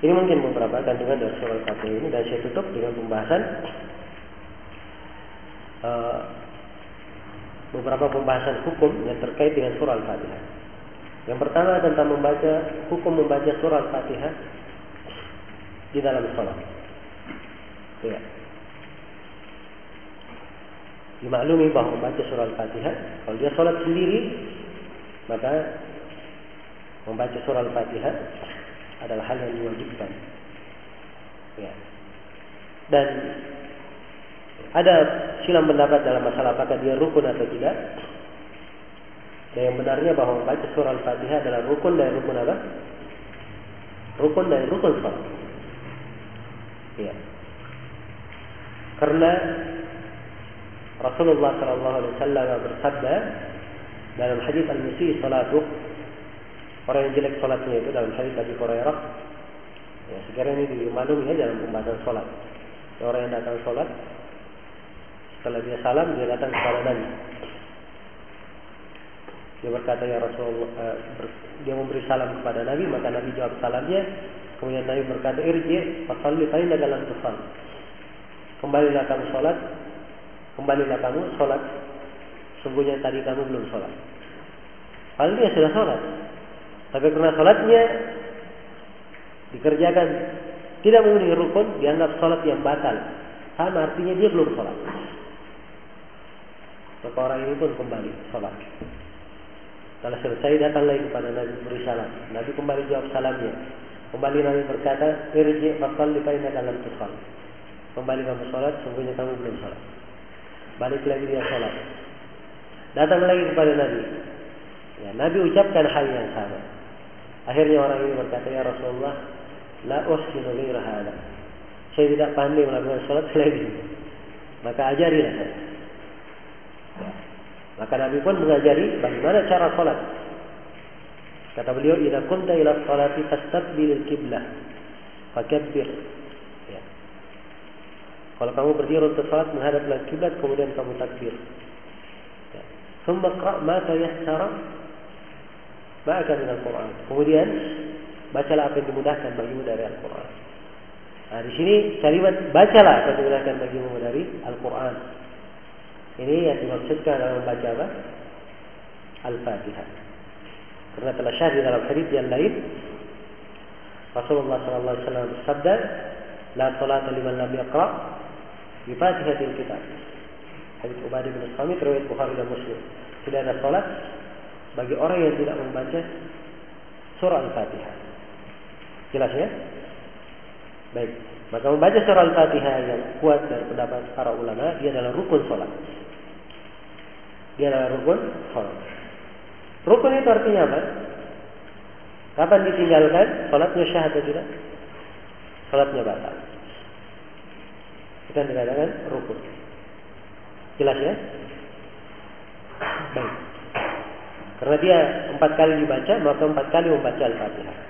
Ini mungkin beberapa kandungan dari surah Al-Fatihah ini dan saya tutup dengan pembahasan uh, beberapa pembahasan hukum yang terkait dengan surah Al-Fatihah. Yang pertama tentang membaca hukum membaca surah Al-Fatihah di dalam sholat. Ya. Dimaklumi bahwa membaca surah Al-Fatihah, kalau dia sholat sendiri, maka membaca surah Al-Fatihah adalah hal yang diwajibkan. Ya. Dan ada silang pendapat dalam masalah apakah dia rukun atau tidak. Dan yang benarnya bahwa membaca surah Al-Fatihah adalah rukun dari rukun apa? Rukun dari rukun salat. Ya. Karena Rasulullah Shallallahu Alaihi Wasallam bersabda dalam hadis al-Musi salatuh Orang yang jelek sholatnya itu dalam hadis Abi Hurairah. Ya, sekarang ini dimaklumi ya dalam pembahasan sholat. Orang yang datang sholat, setelah dia salam, dia datang kepada Nabi. Dia berkata ya Rasulullah, uh, ber, dia memberi salam kepada Nabi, maka Nabi jawab salamnya. Kemudian Nabi berkata, irji, fasalli fa'inna dalam tufan. Kembalilah kamu sholat, kembalilah kamu sholat. Sungguhnya tadi kamu belum sholat. Padahal dia sudah sholat. Tapi karena sholatnya dikerjakan tidak memenuhi rukun, dianggap sholat yang batal. Sama artinya dia belum sholat. Maka orang ini pun kembali sholat. Kalau selesai datang lagi kepada Nabi beri salam. Nabi kembali jawab salamnya. Kembali Nabi berkata, Irji fasal di dalam tufal. Kembali kamu sholat, sungguhnya kamu belum sholat. Balik lagi dia sholat. Datang lagi kepada Nabi. Ya, Nabi ucapkan hal yang sama. Akhirnya orang ini berkata, Ya Rasulullah, La uhsinu ghaira. Saya tidak pandai melakukan sholat selain ini. Maka ajarilah saya. Maka Nabi pun mengajari bagaimana cara sholat. Kata beliau, "Idza kunta ila sholati fastaqbil kiblah, fakabbir." Ya. Kalau kamu berdiri untuk sholat menghadap ke kiblat, kemudian kamu takbir. Ya. Qra' ma tayassara Baca dengan Al-Quran. Kemudian bacalah apa yang dimudahkan bagimu dari Al-Quran. Nah, di sini kalimat bacalah apa yang dimudahkan bagimu dari Al-Quran. Ini yang dimaksudkan dalam membaca apa? Al-Fatihah. Karena telah syahid dalam hadis yang lain Rasulullah SAW bersabda, "La salata liman lam yaqra bi Fatihatil Kitab." Hadis Ubadah bin Samit riwayat Bukhari dan Muslim. Tidak ada salat bagi orang yang tidak membaca surah Al-Fatihah. Jelas ya? Baik. Maka membaca surah Al-Fatihah yang kuat dari pendapat para ulama, dia adalah rukun sholat. Dia adalah rukun sholat. Rukun itu artinya apa? Kapan ditinggalkan? Sholatnya syah atau tidak? Sholatnya batal. Yang dikatakan rukun. Jelas ya? Baik. Karena dia empat kali dibaca, maka empat kali membaca Al-Fatihah.